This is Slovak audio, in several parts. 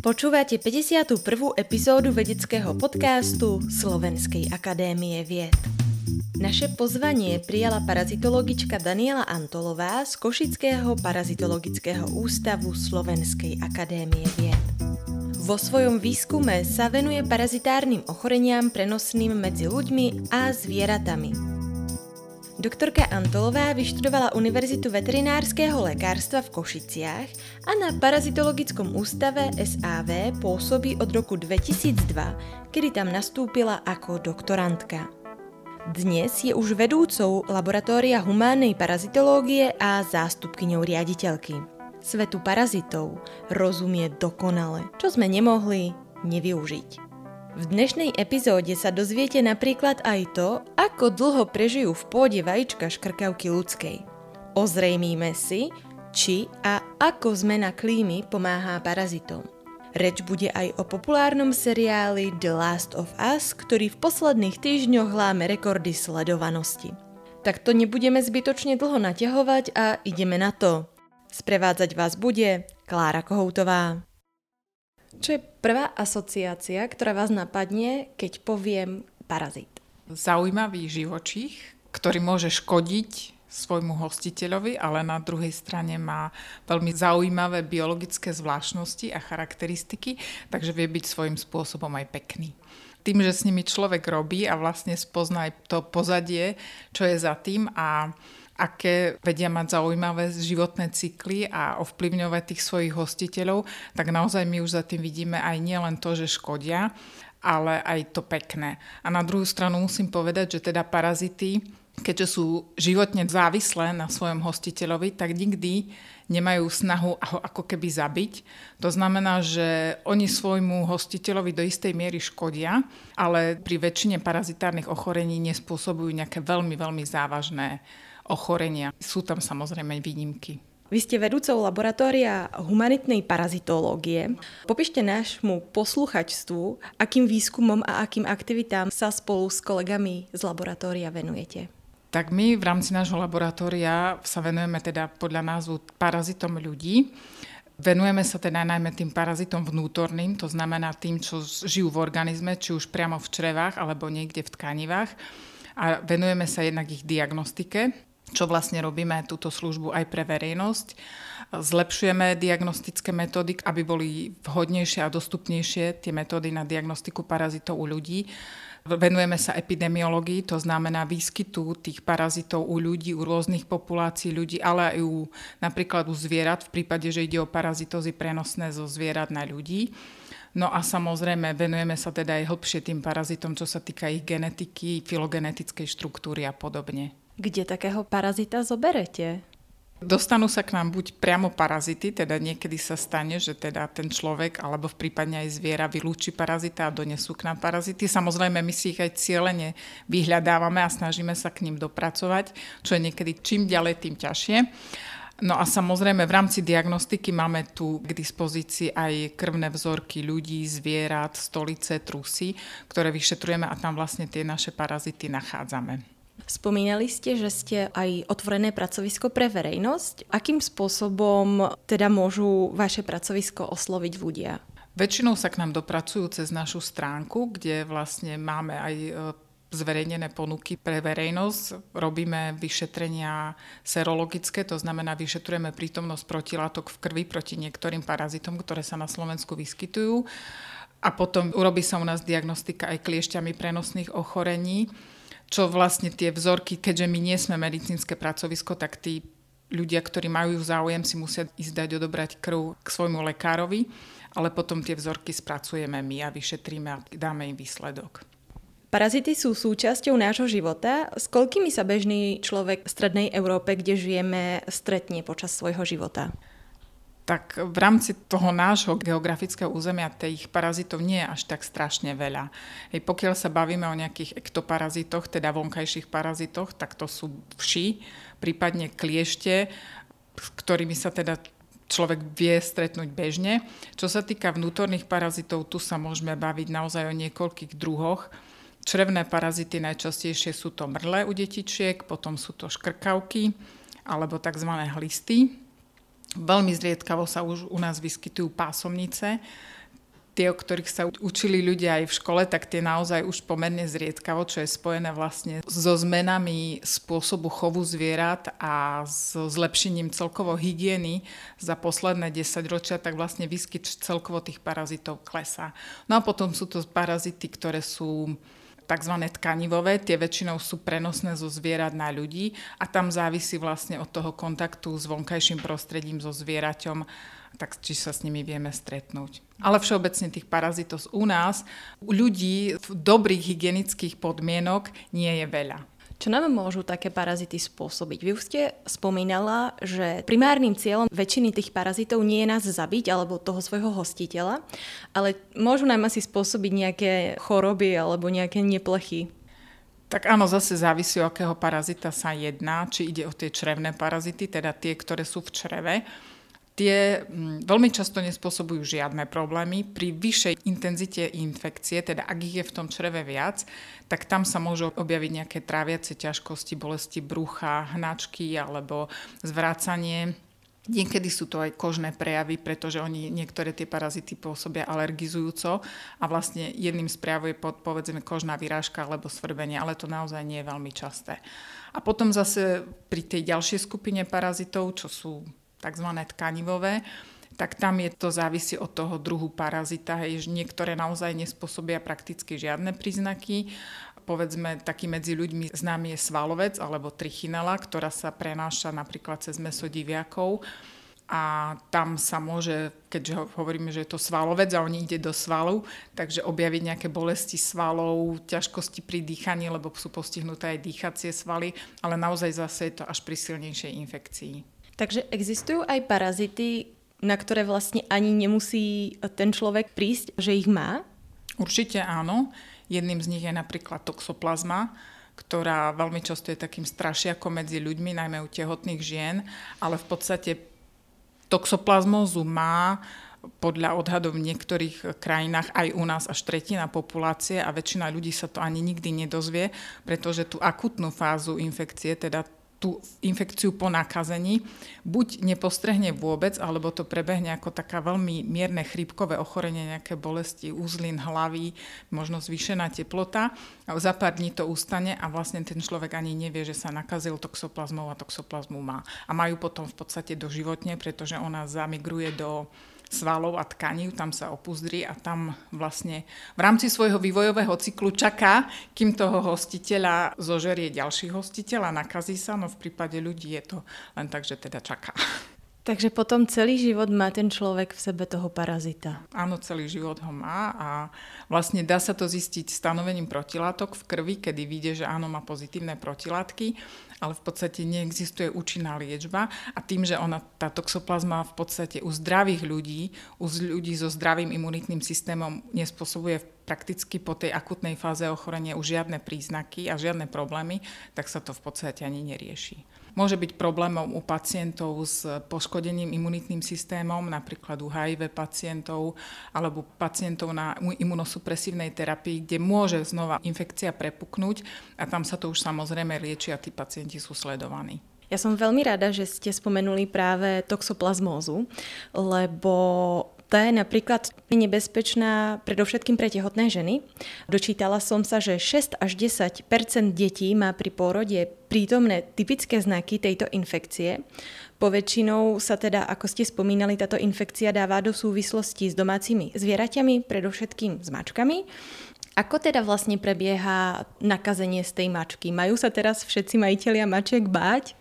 Počúvate 51. epizódu vedeckého podcastu Slovenskej akadémie vied. Naše pozvanie prijala parazitologička Daniela Antolová z Košického parazitologického ústavu Slovenskej akadémie vied. Vo svojom výskume sa venuje parazitárnym ochoreniam prenosným medzi ľuďmi a zvieratami. Doktorka Antolová vyštudovala Univerzitu veterinárskeho lekárstva v Košiciach a na parazitologickom ústave SAV pôsobí od roku 2002, kedy tam nastúpila ako doktorantka. Dnes je už vedúcou laboratória humánnej parazitológie a zástupkyňou riaditeľky. Svetu parazitov rozumie dokonale, čo sme nemohli nevyužiť. V dnešnej epizóde sa dozviete napríklad aj to, ako dlho prežijú v pôde vajíčka škrkavky ľudskej. Ozrejmíme si, či a ako zmena klímy pomáhá parazitom. Reč bude aj o populárnom seriáli The Last of Us, ktorý v posledných týždňoch hláme rekordy sledovanosti. Tak to nebudeme zbytočne dlho naťahovať a ideme na to. Sprevádzať vás bude Klára Kohoutová. Čo je prvá asociácia, ktorá vás napadne, keď poviem parazit? Zaujímavý živočích, ktorý môže škodiť svojmu hostiteľovi, ale na druhej strane má veľmi zaujímavé biologické zvláštnosti a charakteristiky, takže vie byť svojím spôsobom aj pekný. Tým, že s nimi človek robí a vlastne spozná aj to pozadie, čo je za tým a aké vedia mať zaujímavé životné cykly a ovplyvňovať tých svojich hostiteľov, tak naozaj my už za tým vidíme aj nielen to, že škodia, ale aj to pekné. A na druhú stranu musím povedať, že teda parazity, keďže sú životne závislé na svojom hostiteľovi, tak nikdy nemajú snahu ho ako keby zabiť. To znamená, že oni svojmu hostiteľovi do istej miery škodia, ale pri väčšine parazitárnych ochorení nespôsobujú nejaké veľmi, veľmi závažné ochorenia. Sú tam samozrejme výnimky. Vy ste vedúcou laboratória humanitnej parazitológie. Popíšte nášmu posluchačstvu, akým výskumom a akým aktivitám sa spolu s kolegami z laboratória venujete. Tak my v rámci nášho laboratória sa venujeme teda podľa názvu parazitom ľudí. Venujeme sa teda najmä tým parazitom vnútorným, to znamená tým, čo žijú v organizme, či už priamo v črevách alebo niekde v tkanivách. A venujeme sa jednak ich diagnostike, čo vlastne robíme túto službu aj pre verejnosť. Zlepšujeme diagnostické metódy, aby boli vhodnejšie a dostupnejšie tie metódy na diagnostiku parazitov u ľudí. Venujeme sa epidemiológii, to znamená výskytu tých parazitov u ľudí, u rôznych populácií ľudí, ale aj u, napríklad u zvierat, v prípade, že ide o parazitózy prenosné zo zvierat na ľudí. No a samozrejme venujeme sa teda aj hlbšie tým parazitom, čo sa týka ich genetiky, filogenetickej štruktúry a podobne. Kde takého parazita zoberete? Dostanú sa k nám buď priamo parazity, teda niekedy sa stane, že teda ten človek alebo v prípadne aj zviera vylúči parazita a donesú k nám parazity. Samozrejme, my si ich aj cieľene vyhľadávame a snažíme sa k ním dopracovať, čo je niekedy čím ďalej, tým ťažšie. No a samozrejme v rámci diagnostiky máme tu k dispozícii aj krvné vzorky ľudí, zvierat, stolice, trusy, ktoré vyšetrujeme a tam vlastne tie naše parazity nachádzame. Spomínali ste, že ste aj otvorené pracovisko pre verejnosť. Akým spôsobom teda môžu vaše pracovisko osloviť ľudia? Väčšinou sa k nám dopracujú cez našu stránku, kde vlastne máme aj e, zverejnené ponuky pre verejnosť. Robíme vyšetrenia serologické, to znamená, vyšetrujeme prítomnosť protilátok v krvi proti niektorým parazitom, ktoré sa na Slovensku vyskytujú. A potom urobí sa u nás diagnostika aj kliešťami prenosných ochorení čo vlastne tie vzorky, keďže my nie sme medicínske pracovisko, tak tí ľudia, ktorí majú záujem, si musia ísť dať odobrať krv k svojmu lekárovi, ale potom tie vzorky spracujeme my a vyšetríme a dáme im výsledok. Parazity sú súčasťou nášho života. S koľkými sa bežný človek v strednej Európe, kde žijeme, stretne počas svojho života? Tak v rámci toho nášho geografického územia tých parazitov nie je až tak strašne veľa. Hej, pokiaľ sa bavíme o nejakých ektoparazitoch, teda vonkajších parazitoch, tak to sú vši, prípadne kliešte, s ktorými sa teda človek vie stretnúť bežne. Čo sa týka vnútorných parazitov, tu sa môžeme baviť naozaj o niekoľkých druhoch. Črevné parazity najčastejšie sú to mrle u detičiek, potom sú to škrkavky alebo tzv. hlisty Veľmi zriedkavo sa už u nás vyskytujú pásomnice, tie, o ktorých sa učili ľudia aj v škole, tak tie naozaj už pomerne zriedkavo, čo je spojené vlastne so zmenami spôsobu chovu zvierat a so zlepšením celkovo hygieny za posledné 10 ročia, tak vlastne výskyt celkovo tých parazitov klesá. No a potom sú to parazity, ktoré sú tzv. tkanivové, tie väčšinou sú prenosné zo zvierat na ľudí a tam závisí vlastne od toho kontaktu s vonkajším prostredím so zvieraťom, tak či sa s nimi vieme stretnúť. Ale všeobecne tých parazitov u nás, u ľudí v dobrých hygienických podmienok nie je veľa. Čo nám môžu také parazity spôsobiť? Vy už ste spomínala, že primárnym cieľom väčšiny tých parazitov nie je nás zabiť alebo toho svojho hostiteľa, ale môžu nám asi spôsobiť nejaké choroby alebo nejaké neplechy. Tak áno, zase závisí, o akého parazita sa jedná, či ide o tie črevné parazity, teda tie, ktoré sú v čreve tie mm, veľmi často nespôsobujú žiadne problémy. Pri vyššej intenzite infekcie, teda ak ich je v tom čreve viac, tak tam sa môžu objaviť nejaké tráviace ťažkosti, bolesti brucha, hnačky alebo zvrácanie Niekedy sú to aj kožné prejavy, pretože oni niektoré tie parazity pôsobia alergizujúco a vlastne jedným z prejavov je povedzme kožná vyrážka alebo svrbenie, ale to naozaj nie je veľmi časté. A potom zase pri tej ďalšej skupine parazitov, čo sú tzv. tkanivové, tak tam je to závisí od toho druhu parazita. Hej, niektoré naozaj nespôsobia prakticky žiadne príznaky. Povedzme, taký medzi ľuďmi známy je svalovec alebo trichinela, ktorá sa prenáša napríklad cez meso diviakov a tam sa môže, keďže hovoríme, že je to svalovec a oni ide do svalu, takže objaviť nejaké bolesti svalov, ťažkosti pri dýchaní, lebo sú postihnuté aj dýchacie svaly, ale naozaj zase je to až pri silnejšej infekcii. Takže existujú aj parazity, na ktoré vlastne ani nemusí ten človek prísť, že ich má? Určite áno. Jedným z nich je napríklad toxoplazma, ktorá veľmi často je takým strašiakom medzi ľuďmi, najmä u tehotných žien, ale v podstate toxoplazmózu má podľa odhadov v niektorých krajinách aj u nás až tretina populácie a väčšina ľudí sa to ani nikdy nedozvie, pretože tú akutnú fázu infekcie, teda tú infekciu po nakazení buď nepostrehne vôbec, alebo to prebehne ako taká veľmi mierne chrípkové ochorenie, nejaké bolesti úzlin hlavy, možno zvýšená teplota. Za pár dní to ustane a vlastne ten človek ani nevie, že sa nakazil toxoplazmou a toxoplazmu má. A majú potom v podstate doživotne, pretože ona zamigruje do svalov a tkaní, tam sa opuzdri a tam vlastne v rámci svojho vývojového cyklu čaká, kým toho hostiteľa zožerie ďalší hostiteľ a nakazí sa, no v prípade ľudí je to len tak, že teda čaká. Takže potom celý život má ten človek v sebe toho parazita. Áno, celý život ho má a vlastne dá sa to zistiť stanovením protilátok v krvi, kedy vidie, že áno, má pozitívne protilátky, ale v podstate neexistuje účinná liečba a tým, že ona, tá toxoplazma v podstate u zdravých ľudí, u ľudí so zdravým imunitným systémom nespôsobuje prakticky po tej akutnej fáze ochorenia už žiadne príznaky a žiadne problémy, tak sa to v podstate ani nerieši. Môže byť problémom u pacientov s poškodeným imunitným systémom, napríklad u HIV pacientov alebo pacientov na imunosupresívnej terapii, kde môže znova infekcia prepuknúť a tam sa to už samozrejme lieči a tí pacienti sú sledovaní. Ja som veľmi rada, že ste spomenuli práve toxoplazmózu, lebo je napríklad nebezpečná predovšetkým pre tehotné ženy. Dočítala som sa, že 6 až 10% detí má pri pôrode prítomné typické znaky tejto infekcie. Poväčšinou sa teda, ako ste spomínali, táto infekcia dáva do súvislosti s domácimi zvieraťami, predovšetkým s mačkami. Ako teda vlastne prebieha nakazenie z tej mačky? Majú sa teraz všetci majiteľia mačiek báť?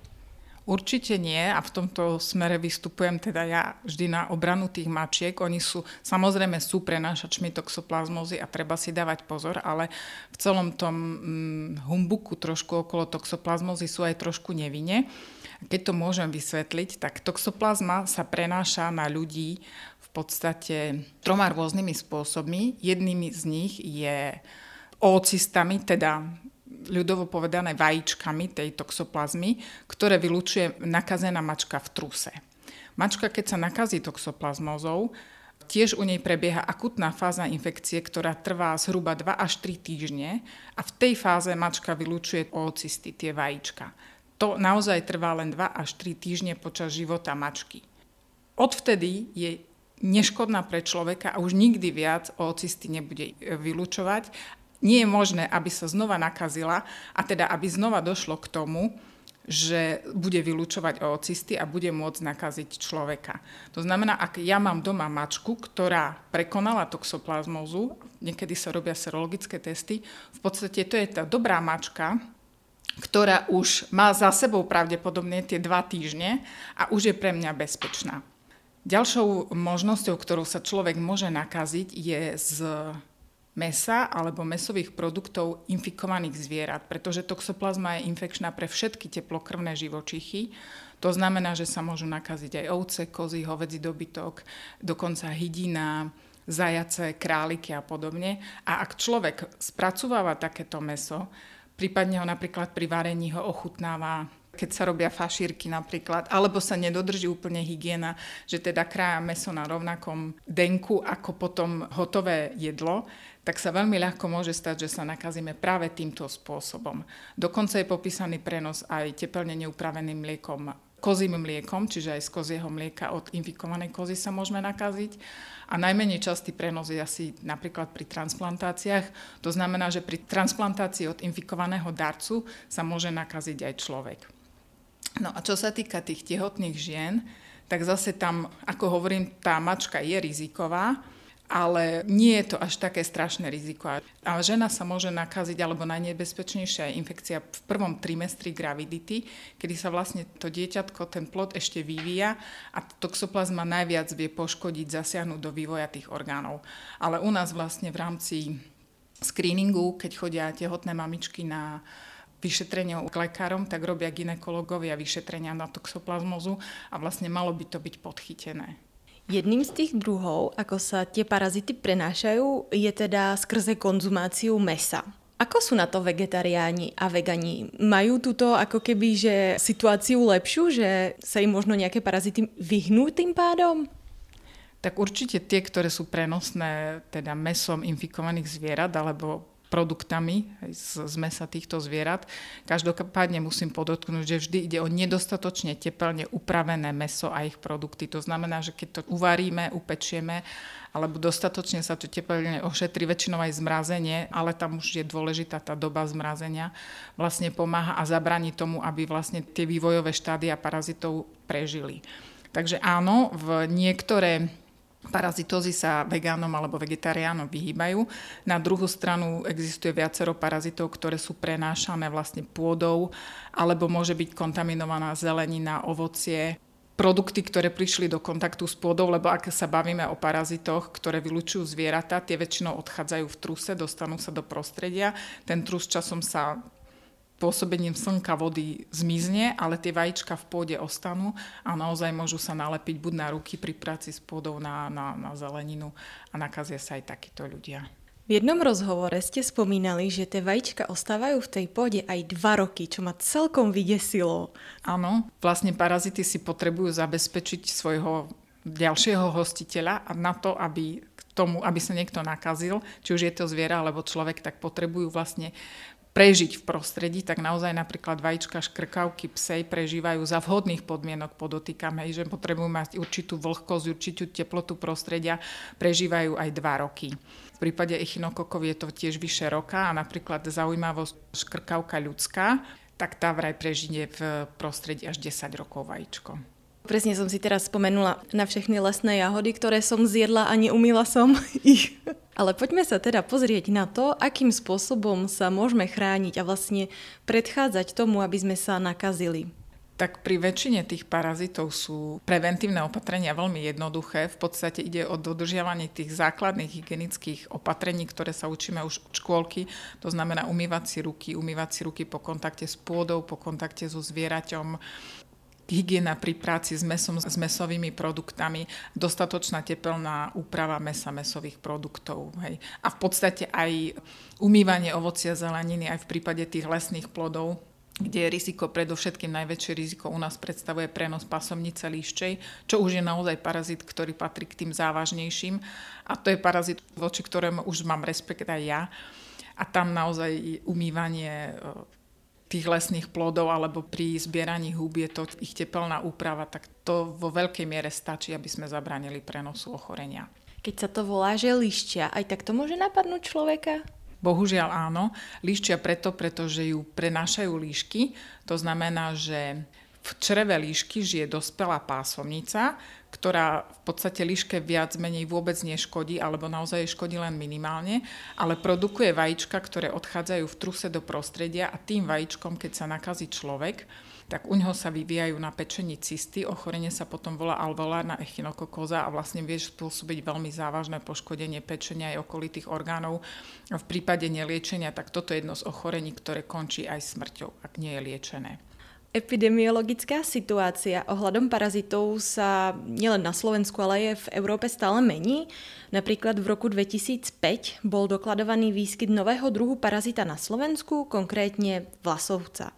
Určite nie a v tomto smere vystupujem teda ja vždy na obranu tých mačiek. Oni sú, samozrejme sú prenášačmi toxoplazmózy a treba si dávať pozor, ale v celom tom hm, humbuku trošku okolo toxoplazmózy sú aj trošku nevine. Keď to môžem vysvetliť, tak toxoplazma sa prenáša na ľudí v podstate troma rôznymi spôsobmi. Jednými z nich je oocystami, teda ľudovo povedané vajíčkami tej toxoplazmy, ktoré vylučuje nakazená mačka v truse. Mačka, keď sa nakazí toxoplazmozou, tiež u nej prebieha akutná fáza infekcie, ktorá trvá zhruba 2 až 3 týždne a v tej fáze mačka vylučuje oocysty, tie vajíčka. To naozaj trvá len 2 až 3 týždne počas života mačky. Odvtedy je neškodná pre človeka a už nikdy viac oocysty nebude vylúčovať. Nie je možné, aby sa znova nakazila a teda aby znova došlo k tomu, že bude vylúčovať oocysty a bude môcť nakaziť človeka. To znamená, ak ja mám doma mačku, ktorá prekonala toxoplazmózu, niekedy sa robia serologické testy, v podstate to je tá dobrá mačka, ktorá už má za sebou pravdepodobne tie dva týždne a už je pre mňa bezpečná. Ďalšou možnosťou, ktorou sa človek môže nakaziť, je z mesa alebo mesových produktov infikovaných zvierat, pretože toxoplazma je infekčná pre všetky teplokrvné živočichy. To znamená, že sa môžu nakaziť aj ovce, kozy, hovedzi dobytok, dokonca hydina, zajace, králiky a podobne. A ak človek spracováva takéto meso, prípadne ho napríklad pri varení ho ochutnáva keď sa robia fašírky napríklad, alebo sa nedodrží úplne hygiena, že teda krája meso na rovnakom denku ako potom hotové jedlo, tak sa veľmi ľahko môže stať, že sa nakazíme práve týmto spôsobom. Dokonca je popísaný prenos aj teplne neupraveným mliekom kozím mliekom, čiže aj z kozieho mlieka od infikovanej kozy sa môžeme nakaziť. A najmenej častý prenos je asi napríklad pri transplantáciách. To znamená, že pri transplantácii od infikovaného darcu sa môže nakaziť aj človek. No a čo sa týka tých tehotných žien, tak zase tam, ako hovorím, tá mačka je riziková, ale nie je to až také strašné riziko. A žena sa môže nakaziť, alebo najnebezpečnejšia je infekcia v prvom trimestri gravidity, kedy sa vlastne to dieťatko, ten plod ešte vyvíja a toxoplazma najviac vie poškodiť, zasiahnuť do vývoja tých orgánov. Ale u nás vlastne v rámci screeningu, keď chodia tehotné mamičky na vyšetrenia k lekárom, tak robia ginekológovia vyšetrenia na toxoplazmozu a vlastne malo by to byť podchytené. Jedným z tých druhov, ako sa tie parazity prenášajú, je teda skrze konzumáciu mesa. Ako sú na to vegetariáni a vegani? Majú túto ako keby že situáciu lepšiu, že sa im možno nejaké parazity vyhnú tým pádom? Tak určite tie, ktoré sú prenosné teda mesom infikovaných zvierat alebo produktami z, z mesa týchto zvierat. Každopádne musím podotknúť, že vždy ide o nedostatočne teplne upravené meso a ich produkty. To znamená, že keď to uvaríme, upečieme, alebo dostatočne sa to teplne ošetri, väčšinou aj zmrazenie, ale tam už je dôležitá tá doba zmrazenia, vlastne pomáha a zabraní tomu, aby vlastne tie vývojové štádia parazitov prežili. Takže áno, v niektoré Parazitózy sa vegánom alebo vegetariánom vyhýbajú. Na druhú stranu existuje viacero parazitov, ktoré sú prenášané vlastne pôdou, alebo môže byť kontaminovaná zelenina, ovocie, produkty, ktoré prišli do kontaktu s pôdou, lebo ak sa bavíme o parazitoch, ktoré vylučujú zvieratá, tie väčšinou odchádzajú v truse, dostanú sa do prostredia. Ten trus časom sa pôsobením slnka vody zmizne, ale tie vajíčka v pôde ostanú a naozaj môžu sa nalepiť buď na ruky pri práci s pôdou na, na, na zeleninu a nakazia sa aj takíto ľudia. V jednom rozhovore ste spomínali, že tie vajíčka ostávajú v tej pôde aj dva roky, čo ma celkom vydesilo. Áno, vlastne parazity si potrebujú zabezpečiť svojho ďalšieho hostiteľa a na to, aby tomu, aby sa niekto nakazil, či už je to zviera alebo človek, tak potrebujú vlastne prežiť v prostredí, tak naozaj napríklad vajíčka škrkavky psej prežívajú za vhodných podmienok, podotýkame, že potrebujú mať určitú vlhkosť, určitú teplotu prostredia, prežívajú aj dva roky. V prípade echinokokov je to tiež vyše roka a napríklad zaujímavosť škrkavka ľudská, tak tá vraj prežije v prostredí až 10 rokov vajíčko. Presne som si teraz spomenula na všechny lesné jahody, ktoré som zjedla a neumila som ich. Ale poďme sa teda pozrieť na to, akým spôsobom sa môžeme chrániť a vlastne predchádzať tomu, aby sme sa nakazili. Tak pri väčšine tých parazitov sú preventívne opatrenia veľmi jednoduché. V podstate ide o dodržiavanie tých základných hygienických opatrení, ktoré sa učíme už od škôlky. To znamená umývať si ruky, umývať si ruky po kontakte s pôdou, po kontakte so zvieraťom, hygiena pri práci s mesom, s mesovými produktami, dostatočná tepelná úprava mesa, mesových produktov. Hej. A v podstate aj umývanie ovocia zeleniny aj v prípade tých lesných plodov, kde je riziko, predovšetkým najväčšie riziko u nás predstavuje prenos pasomnice líščej, čo už je naozaj parazit, ktorý patrí k tým závažnejším. A to je parazit, voči ktorému už mám respekt aj ja. A tam naozaj umývanie tých lesných plodov alebo pri zbieraní húb je to ich tepelná úprava, tak to vo veľkej miere stačí, aby sme zabránili prenosu ochorenia. Keď sa to volá, že lišťa, aj tak to môže napadnúť človeka? Bohužiaľ áno. Líšťia preto, pretože ju prenášajú líšky. To znamená, že v čreve líšky žije dospelá pásomnica, ktorá v podstate líške viac menej vôbec neškodí, alebo naozaj škodí len minimálne, ale produkuje vajíčka, ktoré odchádzajú v truse do prostredia a tým vajíčkom, keď sa nakazí človek, tak u neho sa vyvíjajú na pečení cysty, ochorenie sa potom volá alveolárna echinokokóza a vlastne vie spôsobiť veľmi závažné poškodenie pečenia aj okolitých orgánov. V prípade neliečenia, tak toto je jedno z ochorení, ktoré končí aj smrťou, ak nie je liečené. Epidemiologická situácia ohľadom parazitov sa nielen na Slovensku, ale aj v Európe stále mení. Napríklad v roku 2005 bol dokladovaný výskyt nového druhu parazita na Slovensku, konkrétne vlasovca.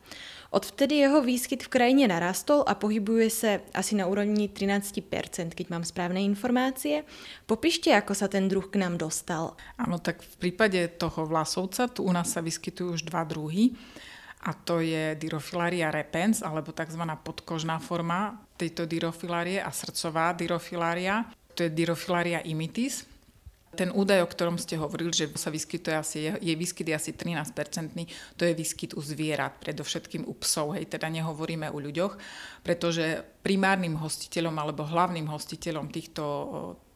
Odvtedy jeho výskyt v krajine narastol a pohybuje sa asi na úrovni 13%, keď mám správne informácie. Popíšte, ako sa ten druh k nám dostal. Áno, tak v prípade toho vlasovca, tu u nás sa vyskytujú už dva druhy a to je Dirofilaria repens, alebo tzv. podkožná forma tejto Dirofilarie a srdcová Dirofilaria. To je Dirofilaria imitis. Ten údaj, o ktorom ste hovorili, že sa vyskytuje asi, jej výskyt je asi 13-percentný, to je výskyt u zvierat, predovšetkým u psov, hej, teda nehovoríme u ľuďoch, pretože primárnym hostiteľom alebo hlavným hostiteľom týchto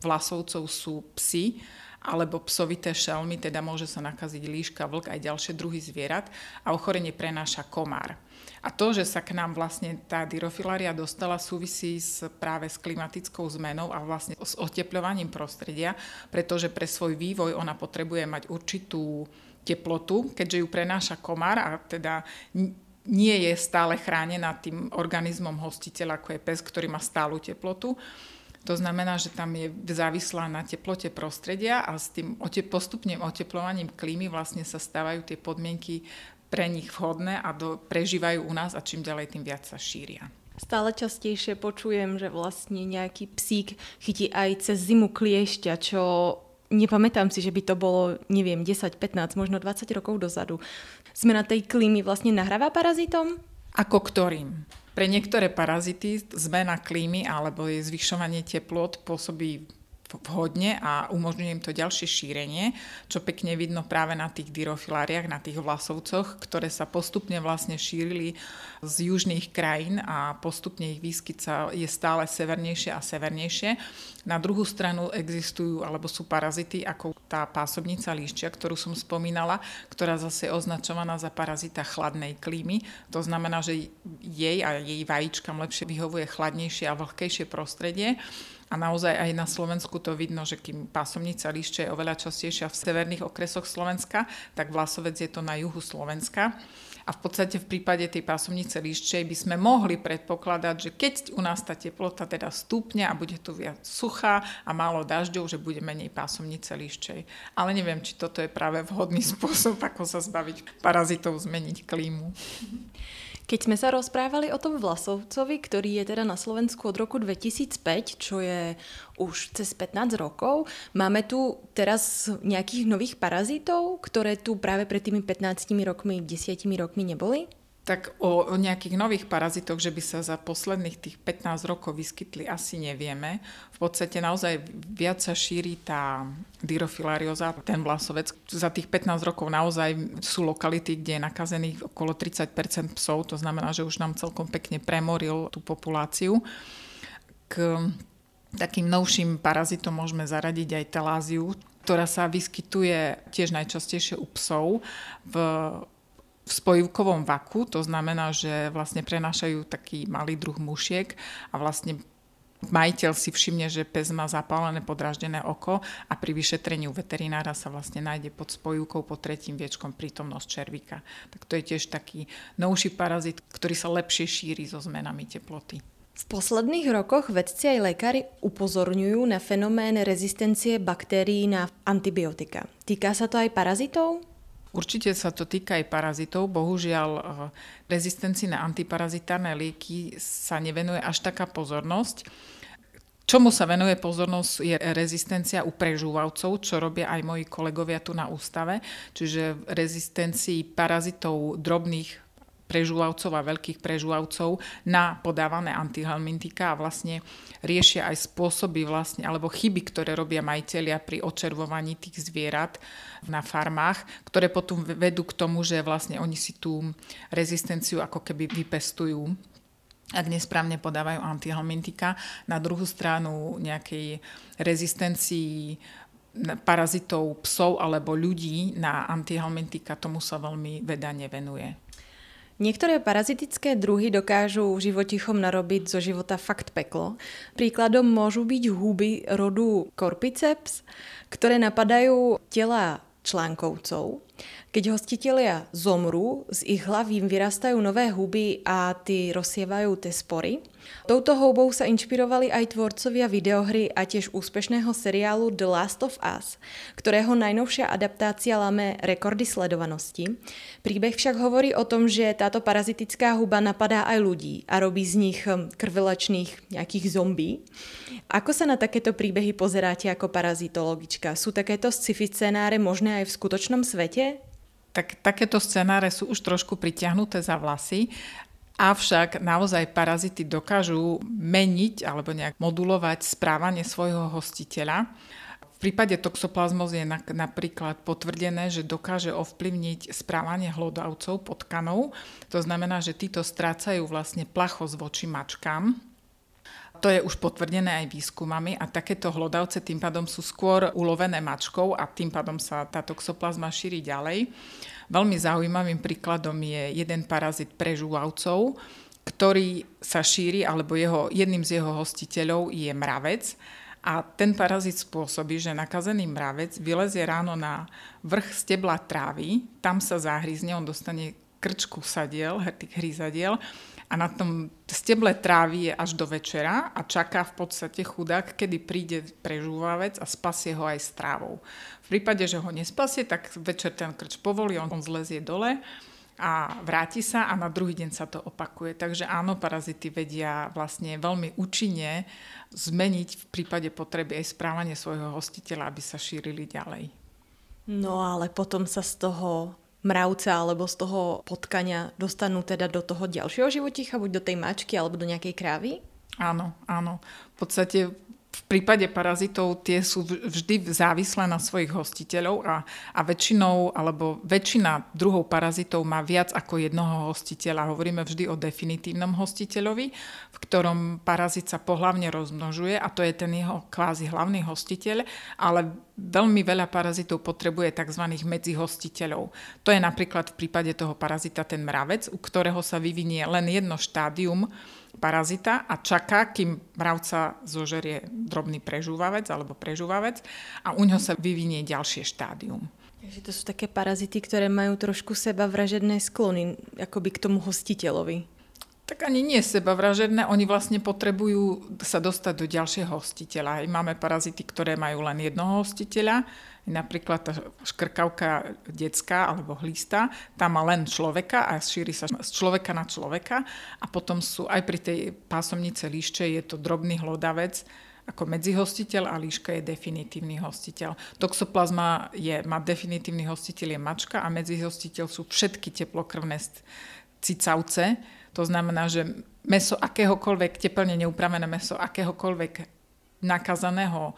vlasovcov sú psy alebo psovité šelmy, teda môže sa nakaziť líška, vlk aj ďalšie druhy zvierat a ochorenie prenáša komár. A to, že sa k nám vlastne tá dyrofilária dostala, súvisí s, práve s klimatickou zmenou a vlastne s otepľovaním prostredia, pretože pre svoj vývoj ona potrebuje mať určitú teplotu, keďže ju prenáša komár a teda nie je stále chránená tým organizmom hostiteľa, ako je pes, ktorý má stálu teplotu to znamená, že tam je závislá na teplote prostredia a s tým postupným oteplovaním klímy vlastne sa stávajú tie podmienky pre nich vhodné a do, prežívajú u nás a čím ďalej, tým viac sa šíria. Stále častejšie počujem, že vlastne nejaký psík chytí aj cez zimu kliešťa, čo nepamätám si, že by to bolo, neviem, 10, 15, možno 20 rokov dozadu. Zmena tej klímy vlastne nahráva parazitom? Ako ktorým? Pre niektoré parazity zmena klímy alebo je zvyšovanie teplot pôsobí vhodne a umožňuje im to ďalšie šírenie, čo pekne vidno práve na tých dyrofiláriách, na tých vlasovcoch, ktoré sa postupne vlastne šírili z južných krajín a postupne ich výskyt sa je stále severnejšie a severnejšie. Na druhú stranu existujú alebo sú parazity ako tá pásobnica líšťa, ktorú som spomínala, ktorá zase je označovaná za parazita chladnej klímy. To znamená, že jej a jej vajíčkam lepšie vyhovuje chladnejšie a vlhkejšie prostredie a naozaj aj na Slovensku to vidno, že kým pásomnica líšče je oveľa častejšia v severných okresoch Slovenska, tak vlasovec je to na juhu Slovenska. A v podstate v prípade tej pásomnice líščej by sme mohli predpokladať, že keď u nás tá teplota teda stúpne a bude tu viac suchá a málo dažďov, že bude menej pásomnice líščej. Ale neviem, či toto je práve vhodný spôsob, ako sa zbaviť parazitov, zmeniť klímu. Keď sme sa rozprávali o tom Vlasovcovi, ktorý je teda na Slovensku od roku 2005, čo je už cez 15 rokov, máme tu teraz nejakých nových parazitov, ktoré tu práve pred tými 15 rokmi, 10 rokmi neboli? Tak o, o nejakých nových parazitoch, že by sa za posledných tých 15 rokov vyskytli, asi nevieme. V podstate naozaj viac sa šíri tá dyrofilárioza, ten vlasovec. Za tých 15 rokov naozaj sú lokality, kde je nakazených okolo 30% psov, to znamená, že už nám celkom pekne premoril tú populáciu. K takým novším parazitom môžeme zaradiť aj teláziu, ktorá sa vyskytuje tiež najčastejšie u psov v v spojivkovom vaku, to znamená, že vlastne prenášajú taký malý druh mušiek a vlastne majiteľ si všimne, že pes má zapálené podraždené oko a pri vyšetrení veterinára sa vlastne nájde pod spojivkou pod tretím viečkom prítomnosť červíka. Tak to je tiež taký novší parazit, ktorý sa lepšie šíri so zmenami teploty. V posledných rokoch vedci aj lekári upozorňujú na fenomén rezistencie baktérií na antibiotika. Týka sa to aj parazitov? Určite sa to týka aj parazitov. Bohužiaľ, eh, rezistencii na antiparazitárne lieky sa nevenuje až taká pozornosť. Čomu sa venuje pozornosť je rezistencia u prežúvavcov, čo robia aj moji kolegovia tu na ústave, čiže rezistencii parazitov drobných prežúvavcov a veľkých prežúvavcov na podávané antihelmintika a vlastne riešia aj spôsoby vlastne, alebo chyby, ktoré robia majiteľia pri očervovaní tých zvierat na farmách, ktoré potom vedú k tomu, že vlastne oni si tú rezistenciu ako keby vypestujú ak nesprávne podávajú antihelmintika. Na druhú stranu nejakej rezistencii parazitov psov alebo ľudí na antihelmintika tomu sa veľmi veda nevenuje. Niektoré parazitické druhy dokážu životichom narobiť zo života fakt peklo. Príkladom môžu byť huby rodu Corpiceps, ktoré napadajú tela článkovcov. Keď hostitelia zomrú, z ich hlaví vyrastajú nové huby a ty rozsievajú tie spory. Touto houbou sa inšpirovali aj tvorcovia videohry a tiež úspešného seriálu The Last of Us, ktorého najnovšia adaptácia lame rekordy sledovanosti. Príbeh však hovorí o tom, že táto parazitická huba napadá aj ľudí a robí z nich hm, krvelačných nejakých zombí. Ako sa na takéto príbehy pozeráte ako parazitologička? Sú takéto sci-fi scenáre možné aj v skutočnom svete? tak takéto scenáre sú už trošku pritiahnuté za vlasy, avšak naozaj parazity dokážu meniť alebo nejak modulovať správanie svojho hostiteľa. V prípade toxoplazmoz je napríklad potvrdené, že dokáže ovplyvniť správanie hlodavcov potkanov. To znamená, že títo strácajú vlastne plachosť voči mačkám, to je už potvrdené aj výskumami a takéto hlodavce tým pádom sú skôr ulovené mačkou a tým pádom sa tá toxoplazma šíri ďalej. Veľmi zaujímavým príkladom je jeden parazit prežúvavcov, ktorý sa šíri, alebo jeho, jedným z jeho hostiteľov je mravec. A ten parazit spôsobí, že nakazený mravec vylezie ráno na vrch stebla trávy, tam sa zahryzne, on dostane krčku sadiel, tých hryzadiel a na tom steble trávy je až do večera a čaká v podstate chudák, kedy príde prežúvavec a spasie ho aj s trávou. V prípade, že ho nespasie, tak večer ten krč povolí, on zlezie dole a vráti sa a na druhý deň sa to opakuje. Takže áno, parazity vedia vlastne veľmi účinne zmeniť v prípade potreby aj správanie svojho hostiteľa, aby sa šírili ďalej. No ale potom sa z toho mravca alebo z toho potkania dostanú teda do toho ďalšieho životicha, buď do tej mačky alebo do nejakej krávy? Áno, áno. V podstate v prípade parazitov tie sú vždy závislé na svojich hostiteľov a, a väčšinou, alebo väčšina druhov parazitov má viac ako jednoho hostiteľa. Hovoríme vždy o definitívnom hostiteľovi, v ktorom parazit sa pohlavne rozmnožuje a to je ten jeho kvázi hlavný hostiteľ, ale veľmi veľa parazitov potrebuje tzv. medzihostiteľov. To je napríklad v prípade toho parazita ten mravec, u ktorého sa vyvinie len jedno štádium parazita a čaká, kým mravca zožerie drobný prežúvavec alebo prežúvavec a u ňoho sa vyvinie ďalšie štádium. Takže to sú také parazity, ktoré majú trošku seba vražedné sklony, akoby k tomu hostiteľovi. Tak ani nie seba vražedné, oni vlastne potrebujú sa dostať do ďalšieho hostiteľa. Máme parazity, ktoré majú len jednoho hostiteľa, napríklad tá škrkavka detská alebo hlista, tam má len človeka a šíri sa z človeka na človeka a potom sú aj pri tej pásomnice líšče je to drobný hlodavec, ako medzihostiteľ a líška je definitívny hostiteľ. Toxoplazma je, má definitívny hostiteľ je mačka a medzihostiteľ sú všetky teplokrvné cicavce, to znamená, že meso akéhokoľvek, teplne neupravené meso akéhokoľvek nakazaného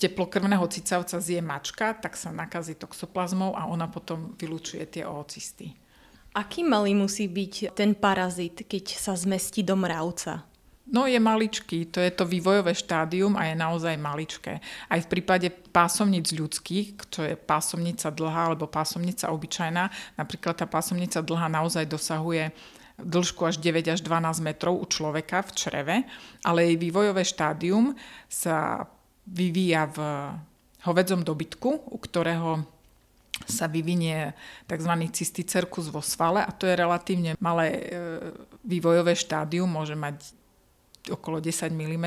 teplokrvného cicavca zje mačka, tak sa nakazí toxoplazmou a ona potom vylučuje tie oocysty. Aký malý musí byť ten parazit, keď sa zmestí do mravca? No je maličký, to je to vývojové štádium a je naozaj maličké. Aj v prípade pásomnic ľudských, čo je pásomnica dlhá alebo pásomnica obyčajná, napríklad tá pásomnica dlhá naozaj dosahuje dĺžku až 9 až 12 metrov u človeka v čreve, ale jej vývojové štádium sa vyvíja v hovedzom dobytku, u ktorého sa vyvinie tzv. cysticerkus vo svale a to je relatívne malé e, vývojové štádium, môže mať okolo 10 mm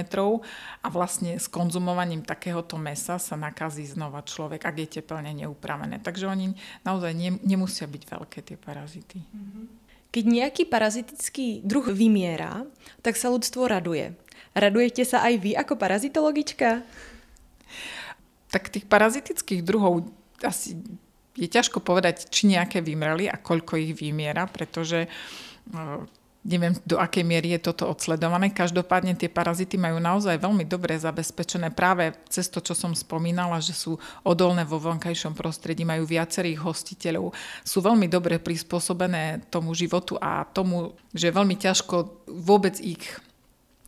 a vlastne s konzumovaním takéhoto mesa sa nakazí znova človek, ak je teplne neupravené. Takže oni naozaj ne, nemusia byť veľké tie parazity. Mm-hmm. Keď nejaký parazitický druh vymiera, tak sa ľudstvo raduje. Radujete sa aj vy ako parazitologička? Tak tých parazitických druhov asi je ťažko povedať, či nejaké vymreli a koľko ich vymiera, pretože Neviem, do akej miery je toto odsledované. Každopádne tie parazity majú naozaj veľmi dobre zabezpečené práve cez to, čo som spomínala, že sú odolné vo vonkajšom prostredí, majú viacerých hostiteľov, sú veľmi dobre prispôsobené tomu životu a tomu, že je veľmi ťažko vôbec ich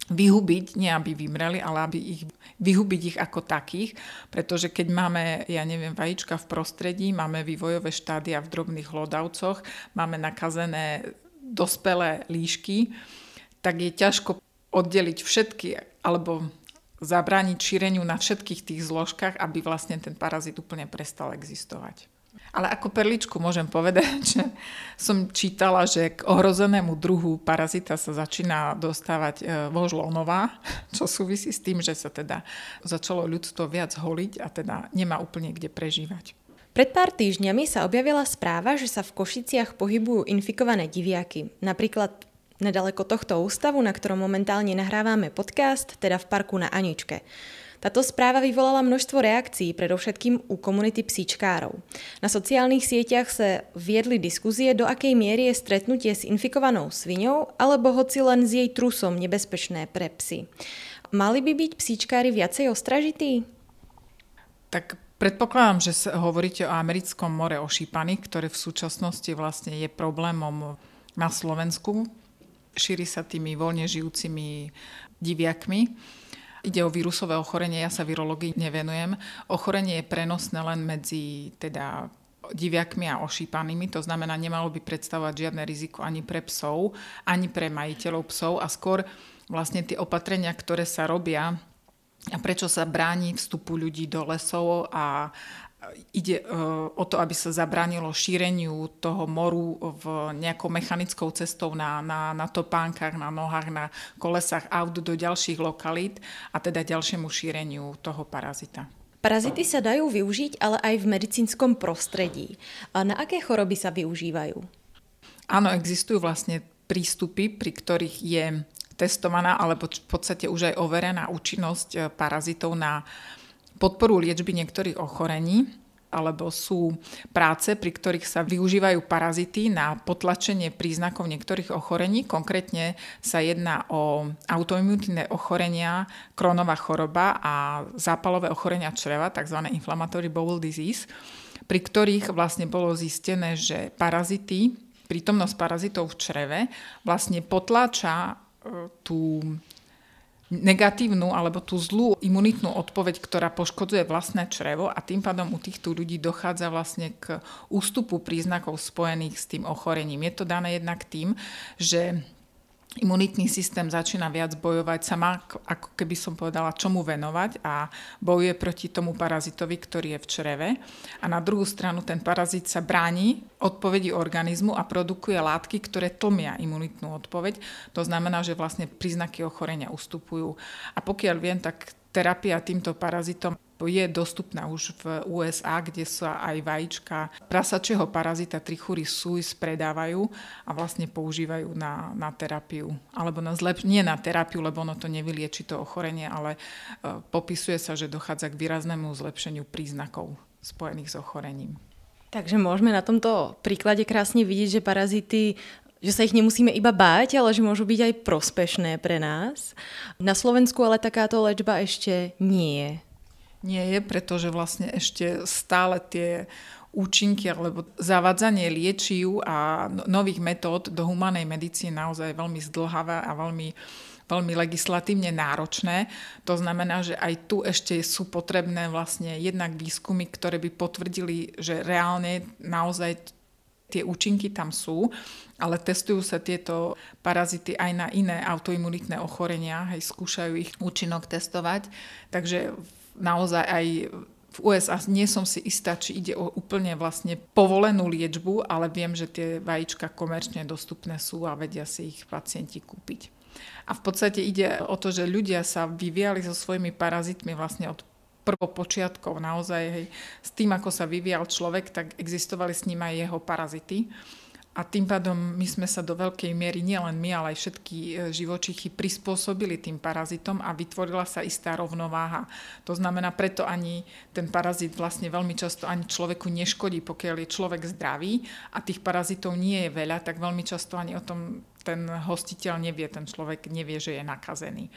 vyhubiť, nie aby vymreli, ale aby ich, vyhubiť ich ako takých, pretože keď máme, ja neviem, vajíčka v prostredí, máme vývojové štádia v drobných hlodavcoch, máme nakazené dospelé líšky, tak je ťažko oddeliť všetky alebo zabrániť šíreniu na všetkých tých zložkách, aby vlastne ten parazit úplne prestal existovať. Ale ako perličku môžem povedať, že som čítala, že k ohrozenému druhu parazita sa začína dostávať e, vožlonová, čo súvisí s tým, že sa teda začalo ľudstvo viac holiť a teda nemá úplne kde prežívať. Pred pár týždňami sa objavila správa, že sa v Košiciach pohybujú infikované diviaky. Napríklad nedaleko tohto ústavu, na ktorom momentálne nahrávame podcast, teda v parku na Aničke. Táto správa vyvolala množstvo reakcií, predovšetkým u komunity psíčkárov. Na sociálnych sieťach sa viedli diskuzie, do akej miery je stretnutie s infikovanou sviňou, alebo hoci len s jej trusom nebezpečné pre psy. Mali by byť psíčkári viacej ostražití? Tak Predpokladám, že hovoríte o americkom more ošípaných, ktoré v súčasnosti vlastne je problémom na Slovensku. Šíri sa tými voľne žijúcimi diviakmi. Ide o vírusové ochorenie, ja sa virológii nevenujem. Ochorenie je prenosné len medzi teda diviakmi a ošípanými, to znamená, nemalo by predstavovať žiadne riziko ani pre psov, ani pre majiteľov psov a skôr vlastne tie opatrenia, ktoré sa robia a prečo sa bráni vstupu ľudí do lesov a ide e, o to, aby sa zabránilo šíreniu toho moru v nejakou mechanickou cestou na, na, na topánkach, na nohách, na kolesách aut do ďalších lokalít a teda ďalšiemu šíreniu toho parazita. Parazity sa dajú využiť, ale aj v medicínskom prostredí. A na aké choroby sa využívajú? Áno, existujú vlastne prístupy, pri ktorých je testovaná alebo v podstate už aj overená účinnosť e, parazitov na podporu liečby niektorých ochorení alebo sú práce, pri ktorých sa využívajú parazity na potlačenie príznakov niektorých ochorení. Konkrétne sa jedná o autoimunitné ochorenia, kronová choroba a zápalové ochorenia čreva, tzv. inflammatory bowel disease, pri ktorých vlastne bolo zistené, že parazity, prítomnosť parazitov v čreve vlastne potláča tú negatívnu alebo tú zlú imunitnú odpoveď, ktorá poškodzuje vlastné črevo a tým pádom u týchto ľudí dochádza vlastne k ústupu príznakov spojených s tým ochorením. Je to dané jednak tým, že imunitný systém začína viac bojovať, sa má, ako keby som povedala, čomu venovať a bojuje proti tomu parazitovi, ktorý je v čreve. A na druhú stranu ten parazit sa bráni odpovedi organizmu a produkuje látky, ktoré tlmia imunitnú odpoveď. To znamená, že vlastne príznaky ochorenia ustupujú. A pokiaľ viem, tak terapia týmto parazitom je dostupná už v USA, kde sa aj vajíčka prasačieho parazita Trichury suis predávajú a vlastne používajú na, na terapiu. Alebo na zlep- nie na terapiu, lebo ono to nevylieči to ochorenie, ale uh, popisuje sa, že dochádza k výraznému zlepšeniu príznakov spojených s ochorením. Takže môžeme na tomto príklade krásne vidieť, že parazity že sa ich nemusíme iba báť, ale že môžu byť aj prospešné pre nás. Na Slovensku ale takáto liečba ešte nie je. Nie je, pretože vlastne ešte stále tie účinky alebo zavádzanie liečiv a no, nových metód do humanej medicíny naozaj veľmi zdlhavé a veľmi veľmi legislatívne náročné. To znamená, že aj tu ešte sú potrebné vlastne jednak výskumy, ktoré by potvrdili, že reálne naozaj tie účinky tam sú, ale testujú sa tieto parazity aj na iné autoimunitné ochorenia, hej, skúšajú ich účinok testovať. Takže naozaj aj v USA nie som si istá, či ide o úplne vlastne povolenú liečbu, ale viem, že tie vajíčka komerčne dostupné sú a vedia si ich pacienti kúpiť. A v podstate ide o to, že ľudia sa vyvíjali so svojimi parazitmi vlastne od prvopočiatkov naozaj. Hej, s tým, ako sa vyvíjal človek, tak existovali s ním aj jeho parazity. a tým pádom my sme sa do veľkej miery, nielen my, ale aj všetky e, živočichy prispôsobili tým parazitom a vytvorila sa istá rovnováha. To znamená, preto ani ten parazit vlastne veľmi často ani človeku neškodí, pokiaľ je človek zdravý a tých parazitov nie je veľa, tak veľmi často ani o tom ten hostiteľ nevie, ten človek nevie, že je nakazený.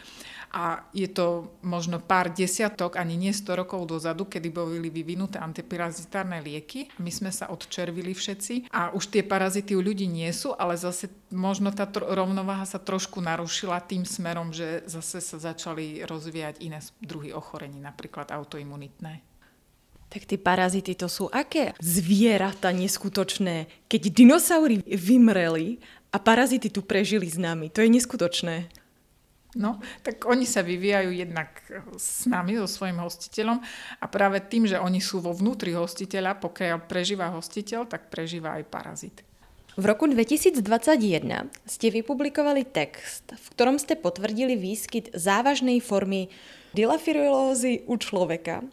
A je to možno pár desiatok, ani nie 100 rokov dozadu, kedy boli vyvinuté antiparazitárne lieky. My sme sa odčervili všetci a už tie parazity u ľudí nie sú, ale zase možno tá tr- rovnováha sa trošku narušila tým smerom, že zase sa začali rozvíjať iné druhy ochorení, napríklad autoimunitné. Tak tie parazity to sú aké zvieratá neskutočné. Keď dinosaury vymreli a parazity tu prežili s nami, to je neskutočné. No, tak oni sa vyvíjajú jednak s nami, so svojím hostiteľom a práve tým, že oni sú vo vnútri hostiteľa, pokiaľ prežíva hostiteľ, tak prežíva aj parazit. V roku 2021 ste vypublikovali text, v ktorom ste potvrdili výskyt závažnej formy dilafirulózy u človeka.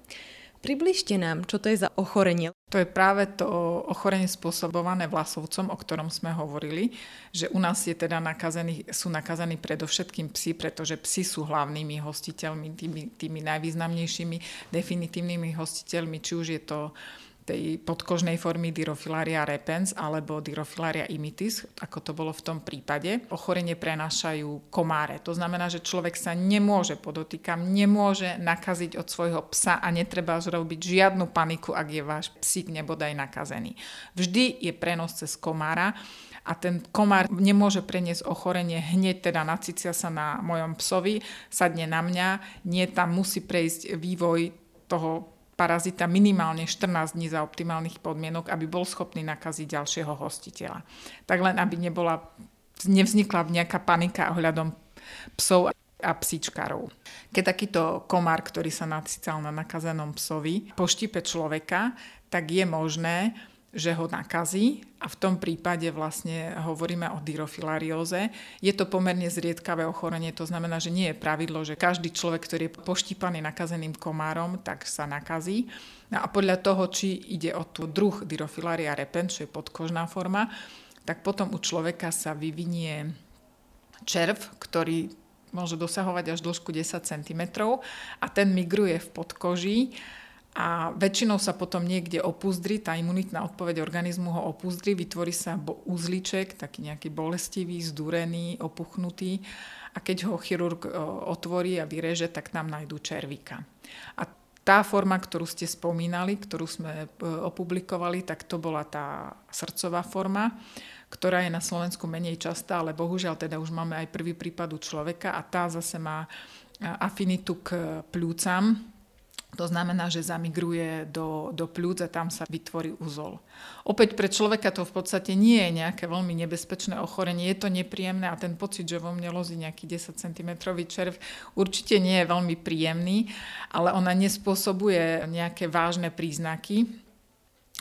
Približte nám, čo to je za ochorenie. To je práve to ochorenie spôsobované vlasovcom, o ktorom sme hovorili, že u nás je teda nakazený, sú nakazení predovšetkým psi, pretože psi sú hlavnými hostiteľmi, tými, tými najvýznamnejšími definitívnymi hostiteľmi, či už je to tej podkožnej formy Dirofilaria repens alebo Dirofilaria imitis, ako to bolo v tom prípade. Ochorenie prenášajú komáre. To znamená, že človek sa nemôže, podotýkam, nemôže nakaziť od svojho psa a netreba zrobiť žiadnu paniku, ak je váš psík nebodaj nakazený. Vždy je prenos cez komára a ten komár nemôže preniesť ochorenie hneď, teda nacicia sa na mojom psovi, sadne na mňa, nie tam musí prejsť vývoj toho parazita minimálne 14 dní za optimálnych podmienok, aby bol schopný nakaziť ďalšieho hostiteľa. Tak len, aby nebola, nevznikla nejaká panika ohľadom psov a psíčkarov. Keď takýto komár, ktorý sa nacical na nakazenom psovi, poštípe človeka, tak je možné, že ho nakazí a v tom prípade vlastne hovoríme o dyrofilarióze. Je to pomerne zriedkavé ochorenie, to znamená, že nie je pravidlo, že každý človek, ktorý je poštípaný nakazeným komárom, tak sa nakazí. No a podľa toho, či ide o tú druh dyrofilaria repens, čo je podkožná forma, tak potom u človeka sa vyvinie červ, ktorý môže dosahovať až dĺžku 10 cm a ten migruje v podkoží a väčšinou sa potom niekde opúzdri, tá imunitná odpoveď organizmu ho opúzdri, vytvorí sa uzliček, taký nejaký bolestivý, zdúrený, opuchnutý a keď ho chirurg otvorí a vyreže, tak tam nájdú červíka. A tá forma, ktorú ste spomínali, ktorú sme e, opublikovali, tak to bola tá srdcová forma, ktorá je na Slovensku menej častá, ale bohužiaľ teda už máme aj prvý prípad u človeka a tá zase má afinitu k pľúcam, to znamená, že zamigruje do, do pľúc a tam sa vytvorí úzol. Opäť pre človeka to v podstate nie je nejaké veľmi nebezpečné ochorenie, je to nepríjemné a ten pocit, že vo mne lozí nejaký 10 cm červ, určite nie je veľmi príjemný, ale ona nespôsobuje nejaké vážne príznaky,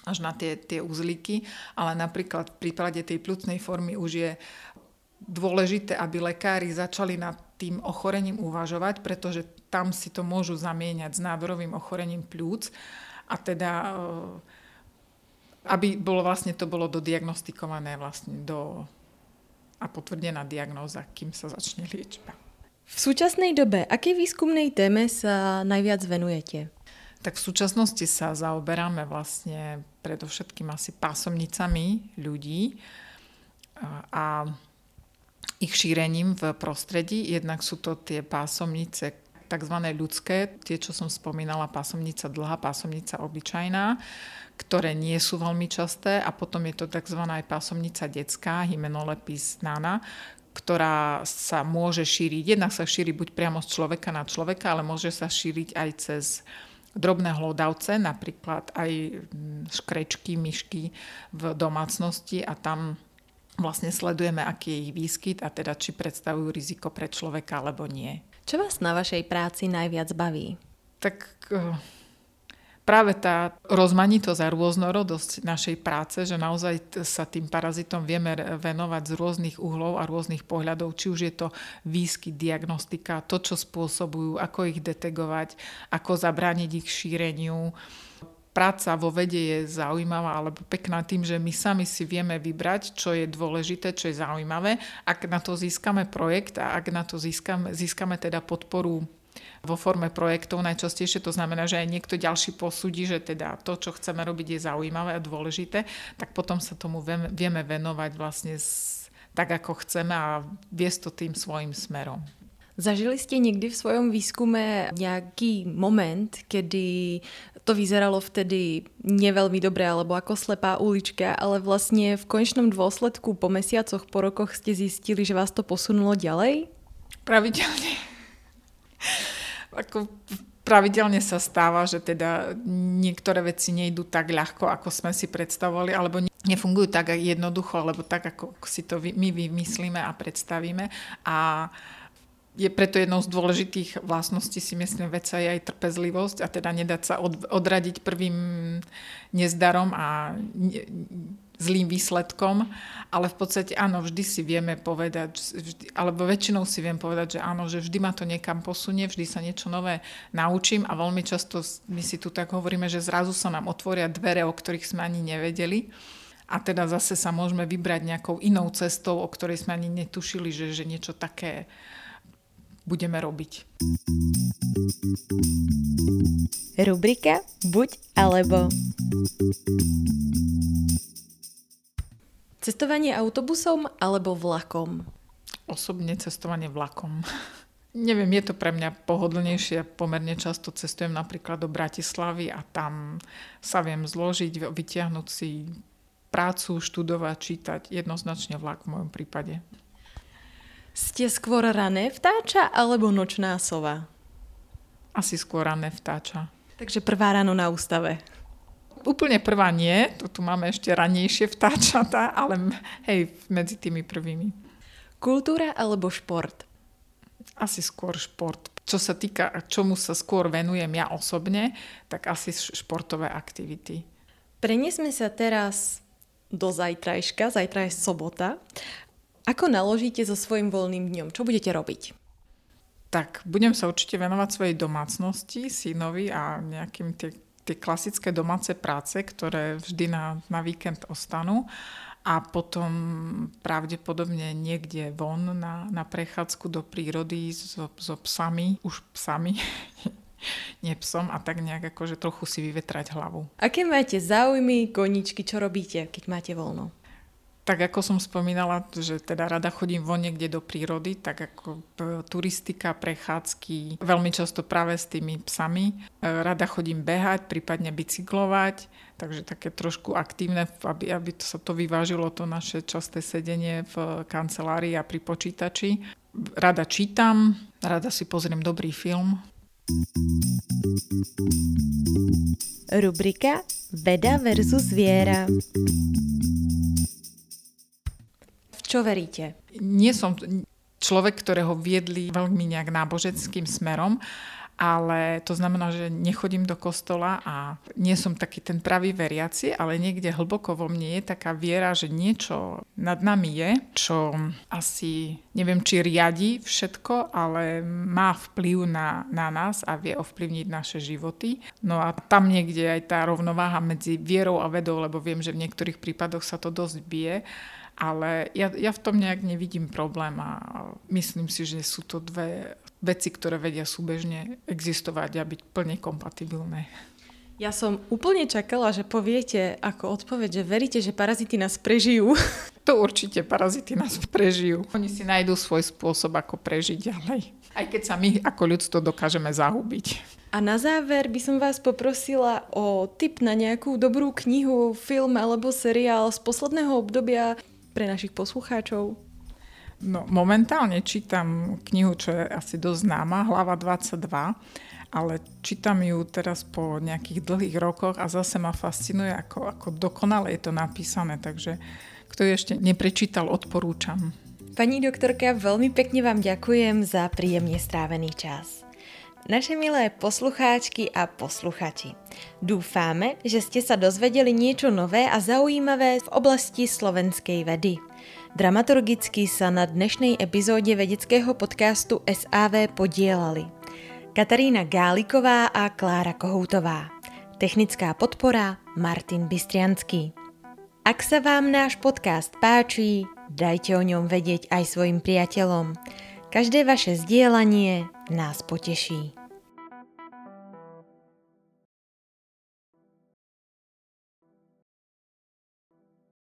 až na tie, tie uzlíky, ale napríklad v prípade tej plúcnej formy už je dôležité, aby lekári začali nad tým ochorením uvažovať, pretože tam si to môžu zamieňať s nádorovým ochorením plúc a teda eh, aby bolo vlastne to bolo dodiagnostikované vlastne do a potvrdená diagnóza, kým sa začne liečba. V súčasnej dobe, aké výskumnej téme sa najviac venujete? Tak v súčasnosti sa zaoberáme vlastne predovšetkým asi pásomnicami ľudí a ich šírením v prostredí. Jednak sú to tie pásomnice, tzv. ľudské, tie, čo som spomínala, pásomnica dlhá, pásomnica obyčajná, ktoré nie sú veľmi časté a potom je to tzv. aj pásomnica detská, Hymenolepis nana, ktorá sa môže šíriť. Jednak sa šíri buď priamo z človeka na človeka, ale môže sa šíriť aj cez drobné hlodavce, napríklad aj mm, škrečky, myšky v domácnosti a tam vlastne sledujeme, aký je ich výskyt a teda či predstavujú riziko pre človeka alebo nie. Čo vás na vašej práci najviac baví? Tak eh, práve tá rozmanitosť a rôznorodosť našej práce, že naozaj sa tým parazitom vieme venovať z rôznych uhlov a rôznych pohľadov, či už je to výskyt, diagnostika, to, čo spôsobujú, ako ich detegovať, ako zabrániť ich šíreniu, práca vo vede je zaujímavá alebo pekná tým, že my sami si vieme vybrať, čo je dôležité, čo je zaujímavé. Ak na to získame projekt a ak na to získame, získame teda podporu vo forme projektov najčastejšie, to znamená, že aj niekto ďalší posúdi, že teda to, čo chceme robiť, je zaujímavé a dôležité, tak potom sa tomu vieme venovať vlastne tak, ako chceme a viesť to tým svojim smerom. Zažili ste někdy v svojom výskume nějaký moment, kedy to vyzeralo vtedy neveľmi dobre, alebo ako slepá ulička, ale vlastne v konečnom dôsledku po mesiacoch, po rokoch ste zistili, že vás to posunulo ďalej? Pravidelne. ako pravidelne sa stáva, že teda niektoré veci nejdú tak ľahko, ako sme si predstavovali, alebo nefungujú tak jednoducho, alebo tak, ako si to my vymyslíme a predstavíme. A je preto jednou z dôležitých vlastností si myslím veca je aj trpezlivosť a teda nedať sa od, odradiť prvým nezdarom a zlým výsledkom, ale v podstate áno, vždy si vieme povedať, vždy, alebo väčšinou si viem povedať, že áno, že vždy ma to niekam posunie, vždy sa niečo nové naučím a veľmi často my si tu tak hovoríme, že zrazu sa nám otvoria dvere, o ktorých sme ani nevedeli. A teda zase sa môžeme vybrať nejakou inou cestou, o ktorej sme ani netušili, že, že niečo také budeme robiť. Rubrika Buď alebo. Cestovanie autobusom alebo vlakom? Osobne cestovanie vlakom. Neviem, je to pre mňa pohodlnejšie. Pomerne často cestujem napríklad do Bratislavy a tam sa viem zložiť, vytiahnuť si prácu, študovať, čítať. Jednoznačne vlak v mojom prípade. Ste skôr rané vtáča alebo nočná sova? Asi skôr rané vtáča. Takže prvá ráno na ústave. Úplne prvá nie, tu, tu máme ešte ranejšie vtáčata, ale hej, medzi tými prvými. Kultúra alebo šport? Asi skôr šport. Čo sa týka, čomu sa skôr venujem ja osobne, tak asi športové aktivity. Preniesme sa teraz do zajtrajška, zajtra je sobota ako naložíte so svojím voľným dňom? Čo budete robiť? Tak, budem sa určite venovať svojej domácnosti, synovi a nejakým tie, tie klasické domáce práce, ktoré vždy na, na víkend ostanú a potom pravdepodobne niekde von na, na prechádzku do prírody so, so psami, už psami, nie psom a tak nejak akože trochu si vyvetrať hlavu. Aké máte záujmy, koničky, čo robíte, keď máte voľno? Tak ako som spomínala, že teda rada chodím von niekde do prírody, tak ako turistika, prechádzky, veľmi často práve s tými psami. E, rada chodím behať, prípadne bicyklovať, takže také trošku aktívne, aby, aby to sa to vyvážilo, to naše časté sedenie v kancelárii a pri počítači. Rada čítam, rada si pozriem dobrý film. Rubrika Veda versus viera čo veríte? Nie som človek, ktorého viedli veľmi nejak náboženským smerom, ale to znamená, že nechodím do kostola a nie som taký ten pravý veriaci, ale niekde hlboko vo mne je taká viera, že niečo nad nami je, čo asi neviem, či riadi všetko, ale má vplyv na, na nás a vie ovplyvniť naše životy. No a tam niekde aj tá rovnováha medzi vierou a vedou, lebo viem, že v niektorých prípadoch sa to dosť bije ale ja, ja v tom nejak nevidím problém a myslím si, že sú to dve veci, ktoré vedia súbežne existovať a byť plne kompatibilné. Ja som úplne čakala, že poviete ako odpoveď, že veríte, že parazity nás prežijú. To určite parazity nás prežijú. Oni si nájdú svoj spôsob, ako prežiť ďalej. Aj keď sa my ako ľudstvo dokážeme zahubiť. A na záver by som vás poprosila o tip na nejakú dobrú knihu, film alebo seriál z posledného obdobia, pre našich poslucháčov? No, momentálne čítam knihu, čo je asi dosť známa, Hlava 22, ale čítam ju teraz po nejakých dlhých rokoch a zase ma fascinuje, ako, ako dokonale je to napísané, takže kto ju ešte neprečítal, odporúčam. Pani doktorka, veľmi pekne vám ďakujem za príjemne strávený čas. Naše milé poslucháčky a posluchači, dúfame, že ste sa dozvedeli niečo nové a zaujímavé v oblasti slovenskej vedy. Dramaturgicky sa na dnešnej epizóde vedeckého podcastu SAV podielali Katarína Gáliková a Klára Kohoutová. Technická podpora Martin Bystrianský. Ak sa vám náš podcast páči, dajte o ňom vedieť aj svojim priateľom. Každé vaše zdieľanie nás poteší.